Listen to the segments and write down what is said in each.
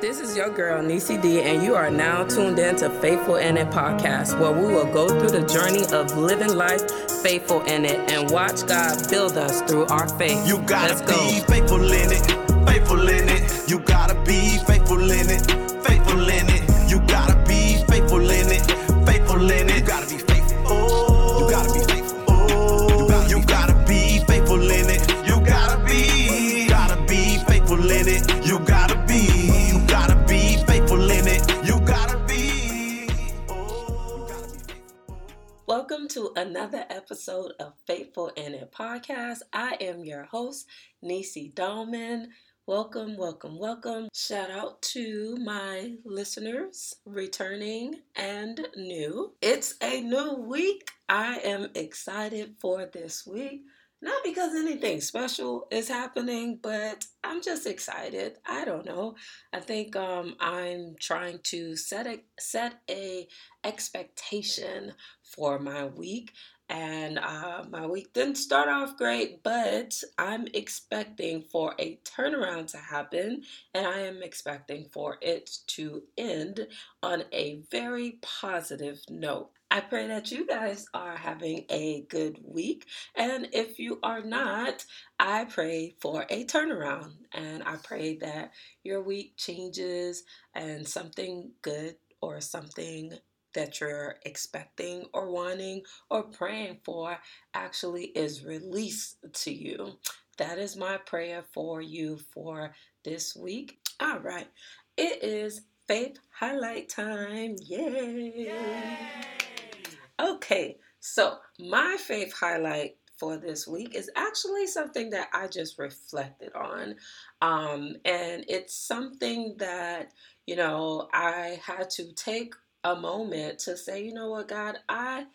This is your girl, Nisi D, and you are now tuned in to Faithful in It podcast, where we will go through the journey of living life faithful in it and watch God build us through our faith. You gotta Let's be go. faithful in it, faithful in it. You gotta be faithful in it, episode of Faithful in It podcast. I am your host, Nisi Dolman. Welcome, welcome, welcome. Shout out to my listeners, returning and new. It's a new week. I am excited for this week. Not because anything special is happening, but I'm just excited. I don't know. I think um, I'm trying to set a set a expectation for my week. And uh, my week didn't start off great, but I'm expecting for a turnaround to happen, and I am expecting for it to end on a very positive note. I pray that you guys are having a good week, and if you are not, I pray for a turnaround, and I pray that your week changes and something good or something that you're expecting or wanting or praying for actually is released to you. That is my prayer for you for this week. All right. It is faith highlight time. Yay. Okay. So, my faith highlight for this week is actually something that I just reflected on. Um, and it's something that, you know, I had to take a moment to say, you know what, God, I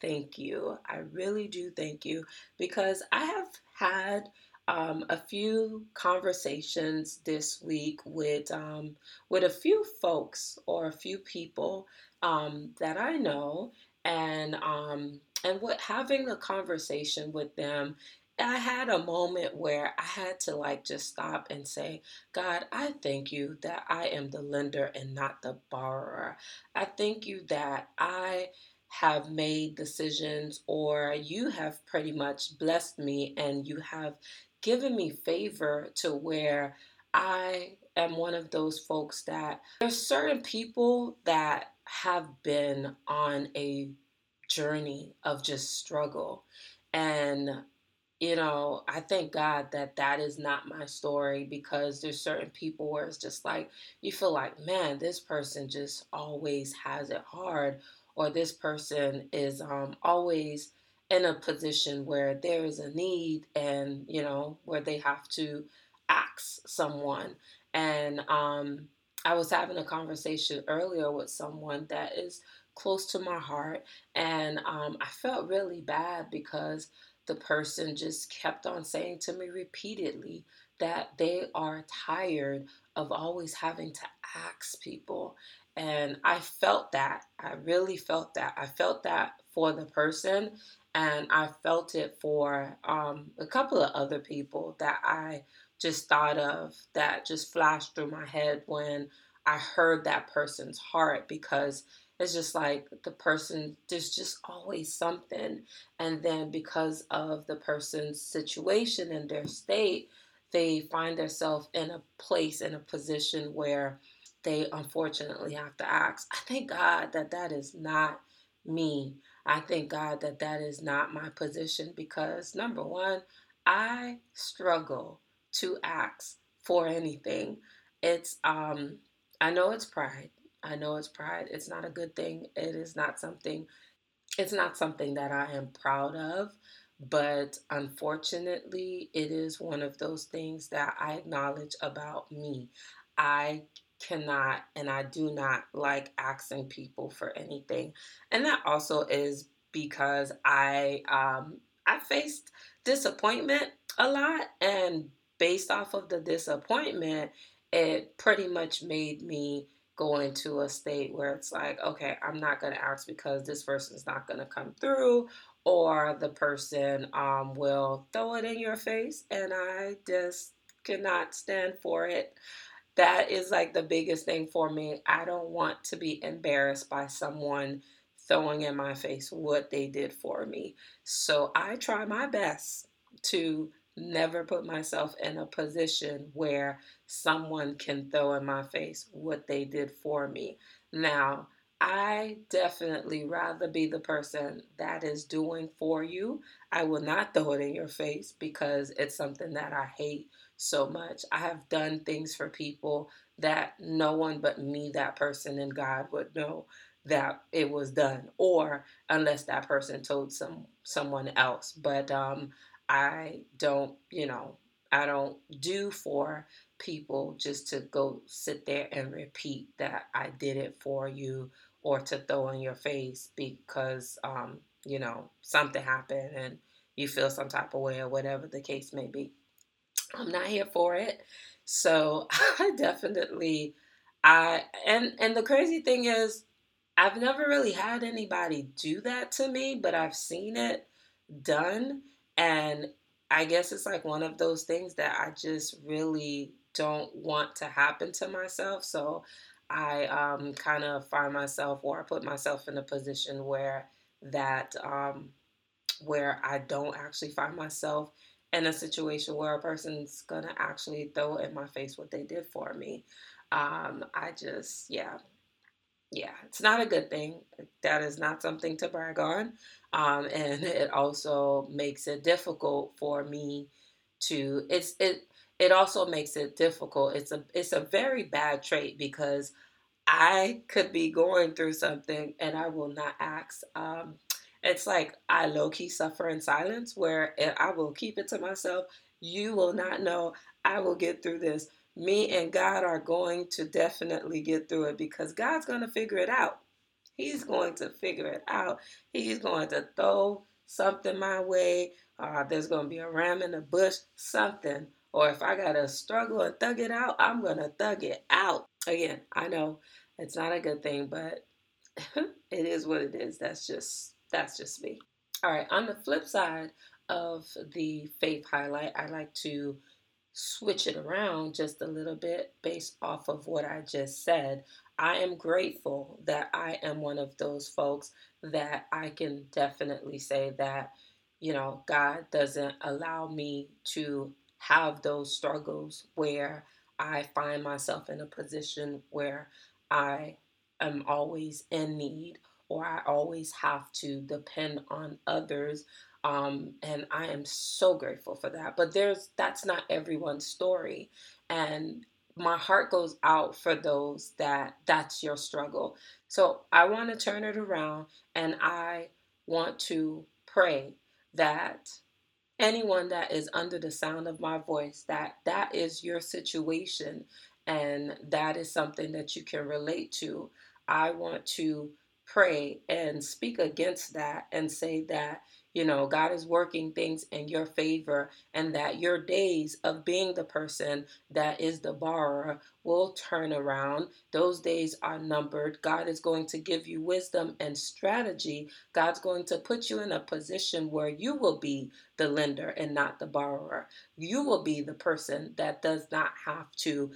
thank you. I really do thank you because I have had um, a few conversations this week with um, with a few folks or a few people um, that I know, and um, and what having a conversation with them. I had a moment where I had to like just stop and say, God, I thank you that I am the lender and not the borrower. I thank you that I have made decisions or you have pretty much blessed me and you have given me favor to where I am one of those folks that there's certain people that have been on a journey of just struggle and you know, I thank God that that is not my story because there's certain people where it's just like you feel like, man, this person just always has it hard, or this person is um, always in a position where there is a need and, you know, where they have to ask someone. And um, I was having a conversation earlier with someone that is close to my heart, and um, I felt really bad because the person just kept on saying to me repeatedly that they are tired of always having to ask people. And I felt that. I really felt that. I felt that for the person, and I felt it for um, a couple of other people that I just thought of that just flashed through my head when I heard that person's heart because it's just like the person, there's just always something. And then because of the person's situation and their state they find themselves in a place in a position where they unfortunately have to ask. I thank god that that is not me. I thank god that that is not my position because number one i struggle to ask for anything. It's um i know it's pride i know it's pride it's not a good thing it is not something it's not something that I am proud of, but unfortunately, it is one of those things that I acknowledge about me. I cannot and I do not like asking people for anything. And that also is because I um I faced disappointment a lot and based off of the disappointment, it pretty much made me go into a state where it's like, okay, I'm not going to ask because this person's not going to come through, or the person um, will throw it in your face, and I just cannot stand for it. that is like the biggest thing for me. I don't want to be embarrassed by someone throwing in my face what they did for me. So I try my best to never put myself in a position where someone can throw in my face what they did for me. Now, I definitely rather be the person that is doing for you. I will not throw it in your face because it's something that I hate so much. I have done things for people that no one but me, that person, and God would know that it was done, or unless that person told some someone else. But um, I don't, you know, I don't do for people just to go sit there and repeat that I did it for you or to throw in your face because um, you know something happened and you feel some type of way or whatever the case may be. I'm not here for it. So I definitely I and and the crazy thing is I've never really had anybody do that to me, but I've seen it done and I guess it's like one of those things that I just really don't want to happen to myself. So I um, kind of find myself or I put myself in a position where that um, where I don't actually find myself in a situation where a person's gonna actually throw in my face what they did for me. Um, I just yeah yeah it's not a good thing. That is not something to brag on, um, and it also makes it difficult for me to it's it it also makes it difficult. It's a it's a very bad trait because I could be going through something and I will not ask. Um, it's like I low key suffer in silence where I will keep it to myself. You will not know. I will get through this. Me and God are going to definitely get through it because God's going to figure it out. He's going to figure it out. He's going to throw something my way. Uh, there's going to be a ram in the bush, something or if I gotta struggle and thug it out, I'm gonna thug it out. Again, I know it's not a good thing, but it is what it is. That's just that's just me. All right, on the flip side of the faith highlight, I like to switch it around just a little bit based off of what I just said. I am grateful that I am one of those folks that I can definitely say that, you know, God doesn't allow me to have those struggles where I find myself in a position where I am always in need or I always have to depend on others. Um, and I am so grateful for that. But there's that's not everyone's story. And my heart goes out for those that that's your struggle. So I want to turn it around and I want to pray that anyone that is under the sound of my voice that that is your situation and that is something that you can relate to i want to pray and speak against that and say that you know, God is working things in your favor, and that your days of being the person that is the borrower will turn around. Those days are numbered. God is going to give you wisdom and strategy. God's going to put you in a position where you will be the lender and not the borrower. You will be the person that does not have to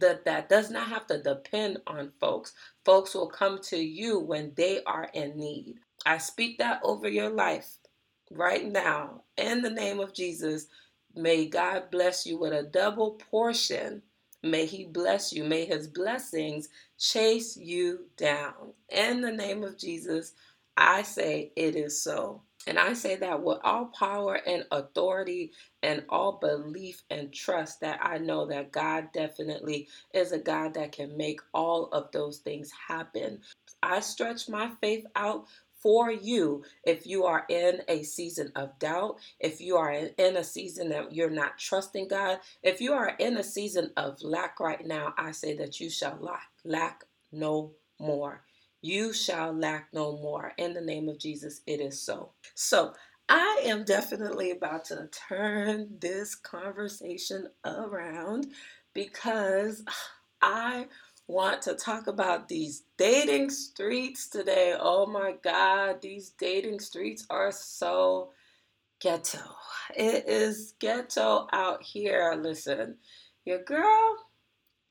that, that does not have to depend on folks. Folks will come to you when they are in need. I speak that over your life right now in the name of Jesus. May God bless you with a double portion. May He bless you. May His blessings chase you down. In the name of Jesus, I say it is so. And I say that with all power and authority and all belief and trust that I know that God definitely is a God that can make all of those things happen. I stretch my faith out for you if you are in a season of doubt, if you are in a season that you're not trusting God, if you are in a season of lack right now, I say that you shall lack, lack no more. You shall lack no more. In the name of Jesus, it is so. So, I am definitely about to turn this conversation around because I want to talk about these dating streets today. Oh my God, these dating streets are so ghetto. It is ghetto out here. Listen, your girl,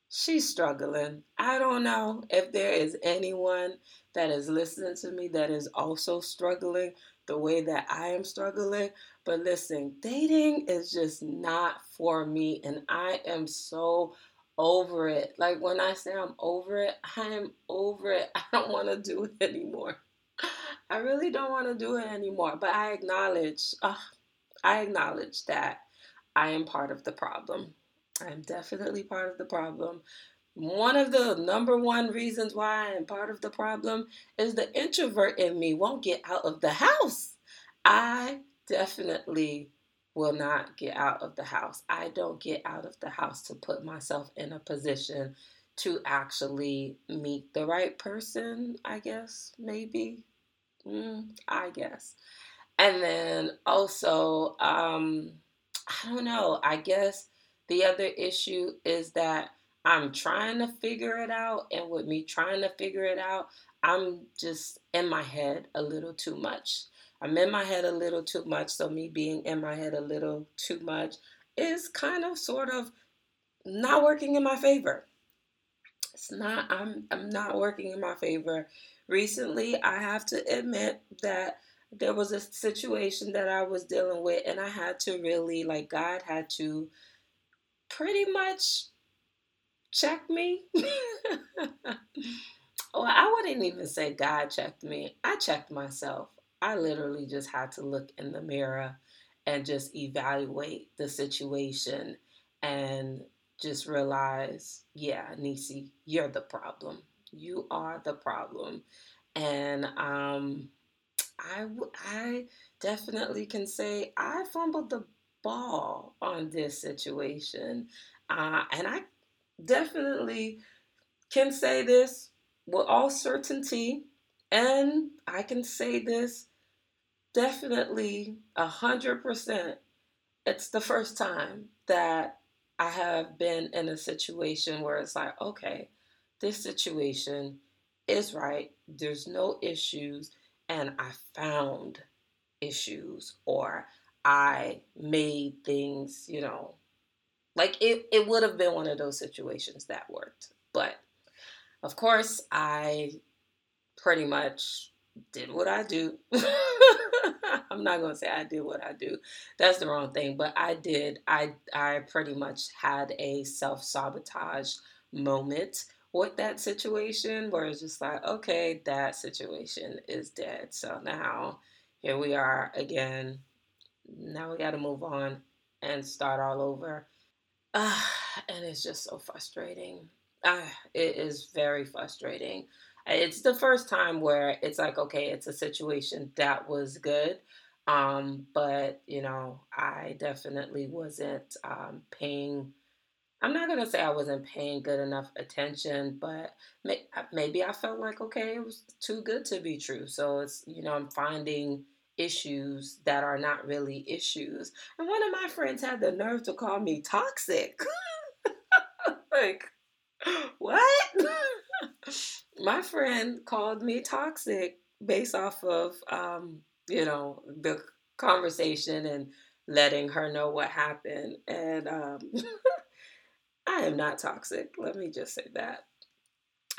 she's struggling. I don't know if there is anyone that is listening to me that is also struggling the way that I am struggling. But listen, dating is just not for me, and I am so over it. Like when I say I'm over it, I'm over it. I don't want to do it anymore. I really don't want to do it anymore. But I acknowledge, uh, I acknowledge that I am part of the problem. I am definitely part of the problem. One of the number one reasons why I am part of the problem is the introvert in me won't get out of the house. I definitely will not get out of the house. I don't get out of the house to put myself in a position to actually meet the right person, I guess, maybe. Mm, I guess. And then also, um, I don't know, I guess the other issue is that I'm trying to figure it out, and with me trying to figure it out, I'm just in my head a little too much. I'm in my head a little too much, so me being in my head a little too much is kind of sort of not working in my favor. It's not I'm I'm not working in my favor. Recently, I have to admit that there was a situation that I was dealing with and I had to really like God had to pretty much check me. well, I wouldn't even say God checked me. I checked myself. I literally just had to look in the mirror and just evaluate the situation and just realize, yeah, Nisi, you're the problem. You are the problem. And um, I, I definitely can say I fumbled the ball on this situation. Uh, and I definitely can say this with all certainty, and I can say this definitely a hundred percent. It's the first time that I have been in a situation where it's like, okay, this situation is right. There's no issues, and I found issues, or I made things, you know, like it, it would have been one of those situations that worked. But of course, I pretty much did what I do. I'm not gonna say I did what I do. That's the wrong thing. But I did. I I pretty much had a self sabotage moment with that situation where it's just like, okay, that situation is dead. So now here we are again. Now we got to move on and start all over. Uh, and it's just so frustrating. Uh, it is very frustrating. It's the first time where it's like, okay, it's a situation that was good. Um, but, you know, I definitely wasn't um, paying. I'm not going to say I wasn't paying good enough attention, but may, maybe I felt like, okay, it was too good to be true. So it's, you know, I'm finding issues that are not really issues. And one of my friends had the nerve to call me toxic. like, what? my friend called me toxic based off of, um, you know, the conversation and letting her know what happened. And um, I am not toxic. Let me just say that.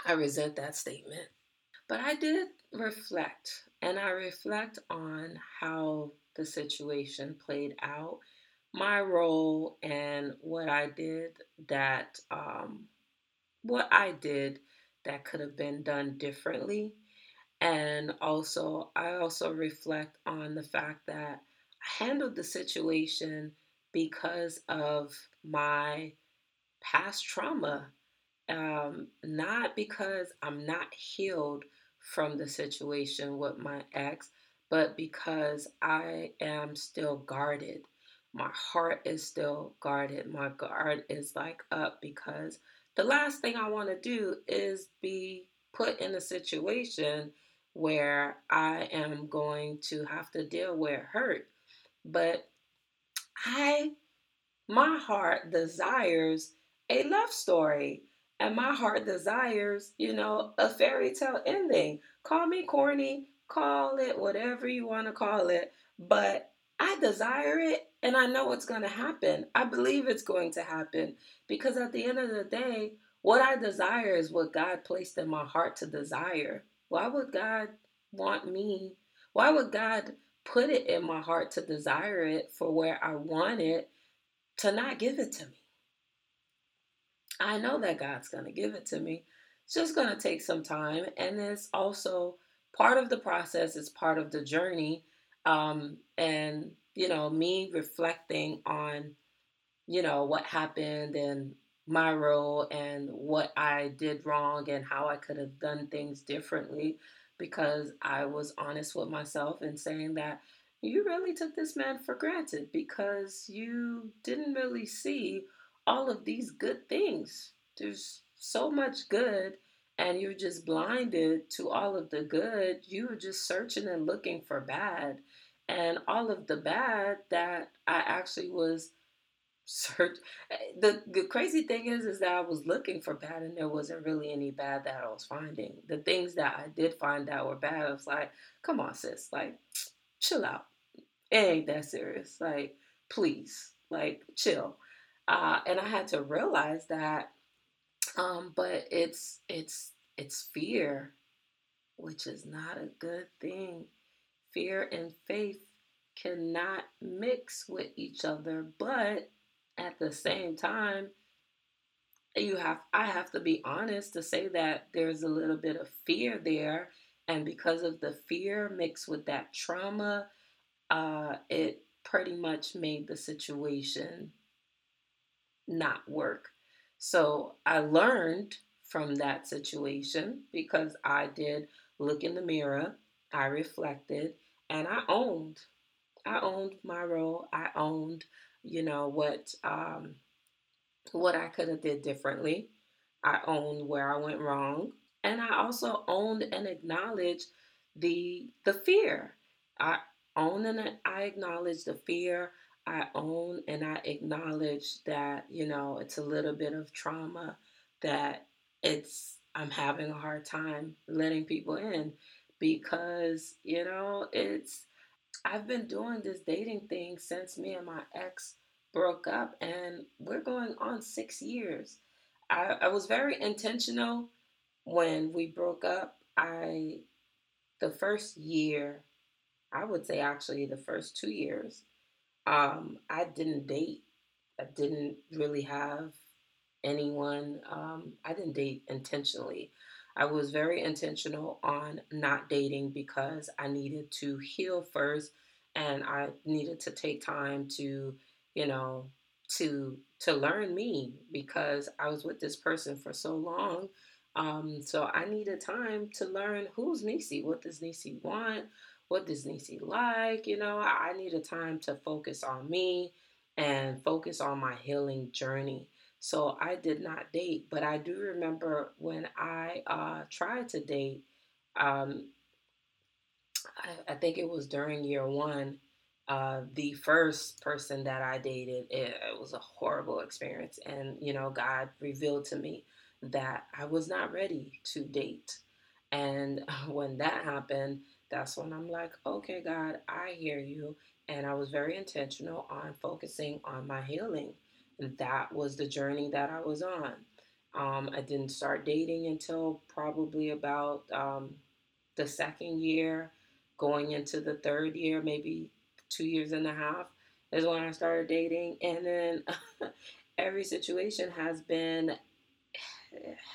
I resent that statement. But I did reflect and I reflect on how the situation played out, my role, and what I did that, um, what I did that could have been done differently. And also, I also reflect on the fact that I handled the situation because of my past trauma, um, not because I'm not healed from the situation with my ex, but because I am still guarded. My heart is still guarded. My guard is like up because the last thing I want to do is be put in a situation where I am going to have to deal with hurt. But I, my heart desires a love story. And my heart desires, you know, a fairy tale ending. Call me corny, call it whatever you want to call it, but I desire it and I know it's going to happen. I believe it's going to happen because at the end of the day, what I desire is what God placed in my heart to desire. Why would God want me? Why would God put it in my heart to desire it for where I want it to not give it to me? I know that God's going to give it to me. It's just going to take some time. And it's also part of the process, it's part of the journey. Um, and, you know, me reflecting on, you know, what happened and my role and what I did wrong and how I could have done things differently because I was honest with myself and saying that you really took this man for granted because you didn't really see all of these good things. There's so much good, and you're just blinded to all of the good. You were just searching and looking for bad. And all of the bad that I actually was search the, the crazy thing is is that I was looking for bad and there wasn't really any bad that I was finding. The things that I did find that were bad, I was like, come on, sis, like chill out. It ain't that serious. Like, please, like chill. Uh, and I had to realize that. Um, but it's it's it's fear, which is not a good thing. Fear and faith cannot mix with each other, but at the same time, you have I have to be honest to say that there's a little bit of fear there, and because of the fear mixed with that trauma, uh, it pretty much made the situation not work. So I learned from that situation because I did look in the mirror, I reflected, and I owned. I owned my role. I owned, you know, what um, what I could have did differently. I owned where I went wrong, and I also owned and acknowledged the the fear. I owned and I acknowledged the fear. I own and I acknowledge that, you know, it's a little bit of trauma that it's I'm having a hard time letting people in because, you know, it's I've been doing this dating thing since me and my ex broke up and we're going on 6 years. I, I was very intentional when we broke up. I the first year, I would say actually the first 2 years, um, I didn't date. I didn't really have anyone. Um, I didn't date intentionally. I was very intentional on not dating because I needed to heal first and I needed to take time to, you know, to to learn me because I was with this person for so long. Um, so I needed time to learn who's Nisi, what does Nisi want, what does Nisi like? You know, I needed time to focus on me and focus on my healing journey. So I did not date, but I do remember when I uh, tried to date. Um, I, I, think it was during year one. Uh, the first person that I dated, it, it was a horrible experience, and you know, God revealed to me that I was not ready to date. And when that happened, that's when I'm like, okay, God, I hear you. And I was very intentional on focusing on my healing. And that was the journey that I was on. Um, I didn't start dating until probably about um, the second year, going into the third year, maybe two years and a half is when I started dating. And then every situation has been,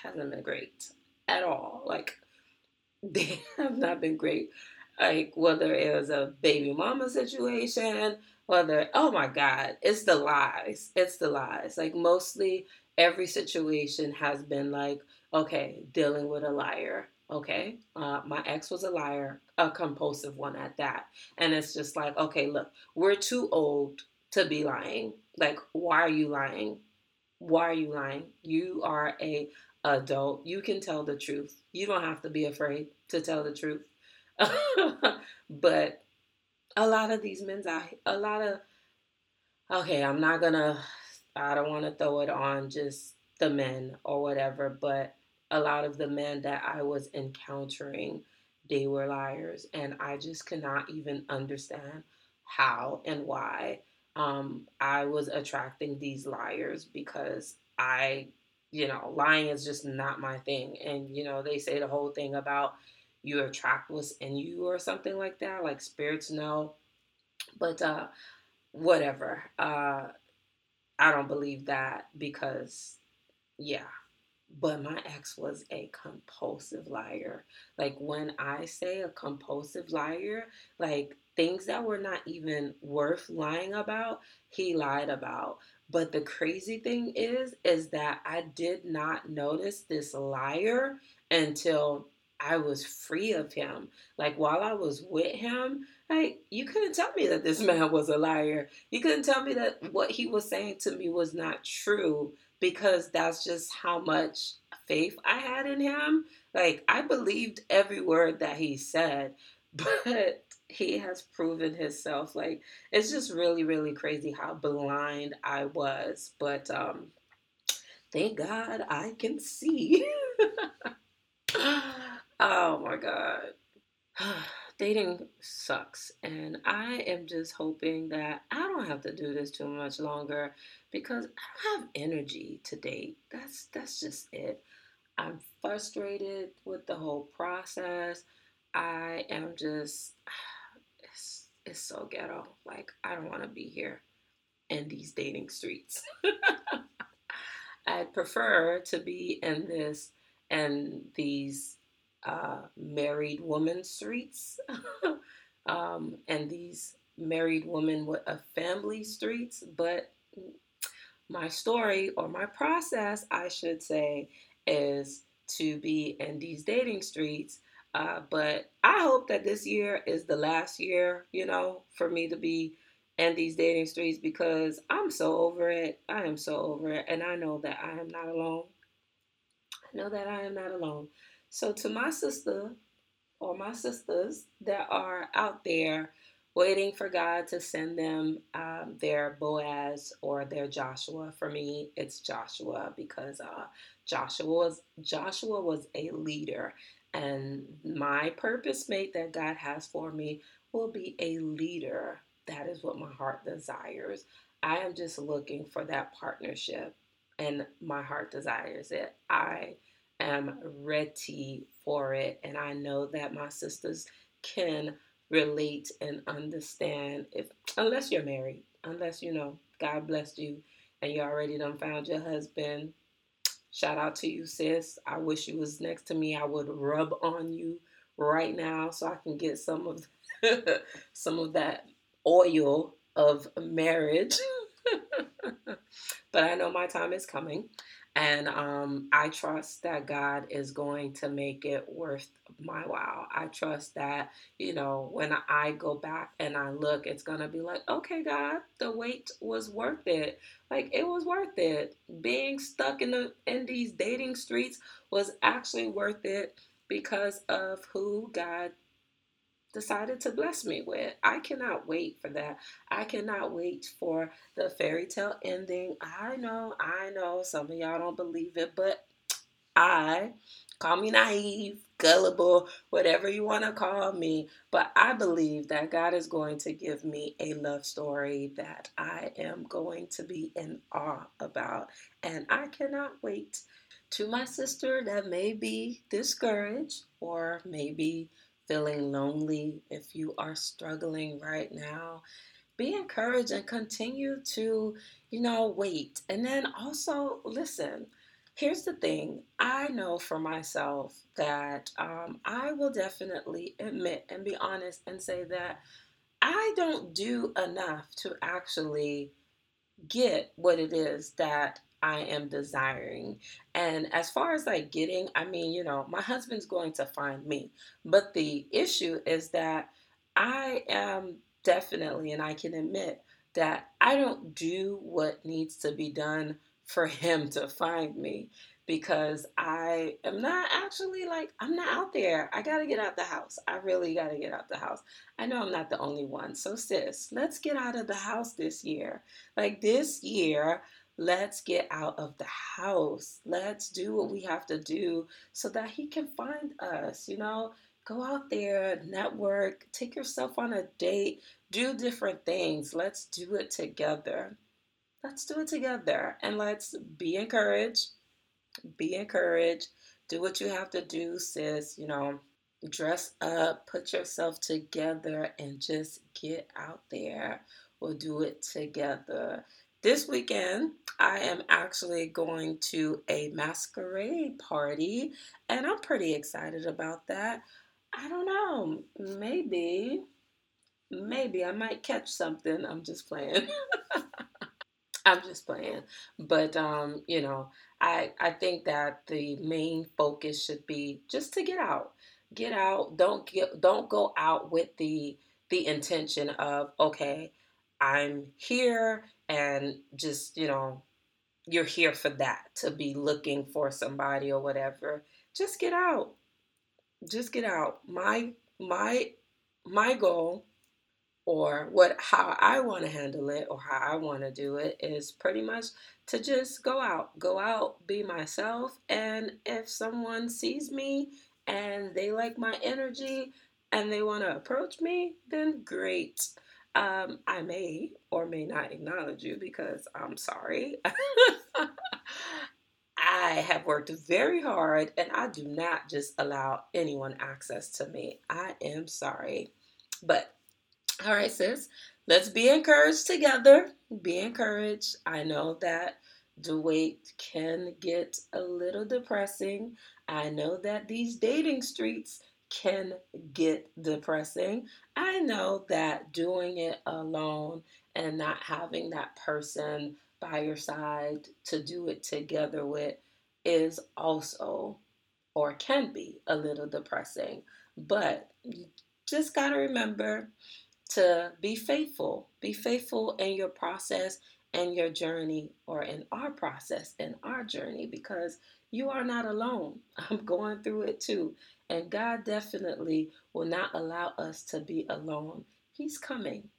hasn't been great at all. Like, they have not been great. Like whether it was a baby mama situation, whether oh my god, it's the lies. It's the lies. Like mostly every situation has been like, okay, dealing with a liar. Okay, uh, my ex was a liar, a compulsive one at that. And it's just like, okay, look, we're too old to be lying. Like, why are you lying? Why are you lying? You are a adult. You can tell the truth. You don't have to be afraid to tell the truth. but a lot of these men's out a lot of okay, I'm not gonna I don't wanna throw it on just the men or whatever, but a lot of the men that I was encountering, they were liars and I just cannot even understand how and why um, I was attracting these liars because I you know, lying is just not my thing. And, you know, they say the whole thing about you attract what's in you or something like that, like spirits know. But uh whatever. Uh I don't believe that because yeah. But my ex was a compulsive liar. Like when I say a compulsive liar, like things that were not even worth lying about, he lied about. But the crazy thing is, is that I did not notice this liar until I was free of him. Like while I was with him, like you couldn't tell me that this man was a liar. You couldn't tell me that what he was saying to me was not true because that's just how much faith I had in him. Like I believed every word that he said, but he has proven himself. Like it's just really, really crazy how blind I was. But um thank God I can see. oh my God. Dating sucks. And I am just hoping that I don't have to do this too much longer because I don't have energy to date. That's that's just it. I'm frustrated with the whole process. I am just it's it's so ghetto. Like, I don't want to be here in these dating streets. I'd prefer to be in this and these uh, married woman streets um, and these married women with a family streets. But my story or my process, I should say, is to be in these dating streets uh, but I hope that this year is the last year, you know, for me to be in these dating streets because I'm so over it. I am so over it. And I know that I am not alone. I know that I am not alone. So, to my sister or my sisters that are out there waiting for God to send them um, their Boaz or their Joshua. For me, it's Joshua because uh, Joshua was Joshua was a leader, and my purpose mate that God has for me will be a leader. That is what my heart desires. I am just looking for that partnership, and my heart desires it. I am ready for it, and I know that my sisters can relate and understand if unless you're married, unless you know God blessed you and you already done found your husband Shout out to you, sis. I wish you was next to me. I would rub on you right now so I can get some of some of that oil of marriage. but I know my time is coming. And um, I trust that God is going to make it worth my while. I trust that, you know, when I go back and I look, it's going to be like, okay, God, the wait was worth it. Like it was worth it. Being stuck in the in these dating streets was actually worth it because of who God decided to bless me with. I cannot wait for that. I cannot wait for the fairy tale ending. I know, I know some of y'all don't believe it, but I call me naive, gullible, whatever you want to call me, but I believe that God is going to give me a love story that I am going to be in awe about. And I cannot wait. To my sister that may be discouraged or maybe feeling lonely, if you are struggling right now, be encouraged and continue to, you know, wait. And then also listen. Here's the thing I know for myself that um, I will definitely admit and be honest and say that I don't do enough to actually get what it is that I am desiring. And as far as like getting, I mean, you know, my husband's going to find me. But the issue is that I am definitely, and I can admit that I don't do what needs to be done for him to find me because I am not actually like, I'm not out there. I got to get out the house. I really got to get out the house. I know I'm not the only one. So, sis, let's get out of the house this year. Like this year, Let's get out of the house. Let's do what we have to do so that he can find us. You know, go out there, network, take yourself on a date, do different things. Let's do it together. Let's do it together and let's be encouraged. be encouraged. Do what you have to do, sis. You know, dress up, put yourself together, and just get out there. We'll do it together. This weekend, I am actually going to a masquerade party, and I'm pretty excited about that. I don't know, maybe, maybe I might catch something. I'm just playing. I'm just playing. But um, you know, I I think that the main focus should be just to get out. Get out. Don't get don't go out with the the intention of, okay, I'm here and just, you know, you're here for that to be looking for somebody or whatever. Just get out. Just get out. My my my goal or what how I want to handle it or how I want to do it is pretty much to just go out, go out, be myself, and if someone sees me and they like my energy and they want to approach me, then great. Um, I may or may not acknowledge you because I'm sorry. I have worked very hard and I do not just allow anyone access to me. I am sorry. But all right, sis, let's be encouraged together. Be encouraged. I know that the wait can get a little depressing. I know that these dating streets can get depressing. I know that doing it alone and not having that person by your side to do it together with is also or can be a little depressing. But you just got to remember to be faithful. Be faithful in your process and your journey, or in our process and our journey, because you are not alone. I'm going through it too. And God definitely will not allow us to be alone. He's coming.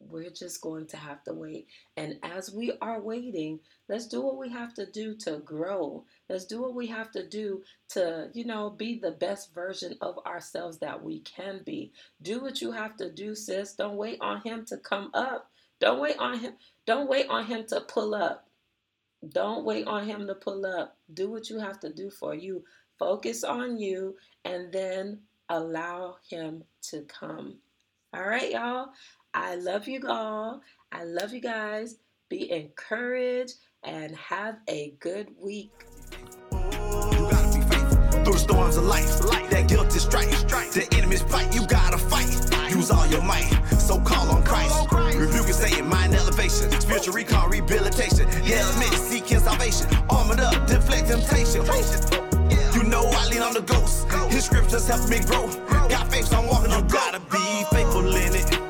We're just going to have to wait. And as we are waiting, let's do what we have to do to grow. Let's do what we have to do to, you know, be the best version of ourselves that we can be. Do what you have to do, sis. Don't wait on him to come up. Don't wait on him. Don't wait on him to pull up. Don't wait on him to pull up. Do what you have to do for you. Focus on you and then allow him to come. All right, y'all. I love you all. I love you guys. Be encouraged and have a good week. You gotta be faithful through storms of life. That guilt is strike. The enemy's fight, you gotta fight. Use all your might, so call on Christ. Rebuke and Satan, mind elevation, spiritual recall, rehabilitation. Yeah, admit seeking salvation, armored up, deflect temptation. Lean on the ghost. His scriptures help me grow. Got faith, so I'm walking on. Gotta be faithful in it.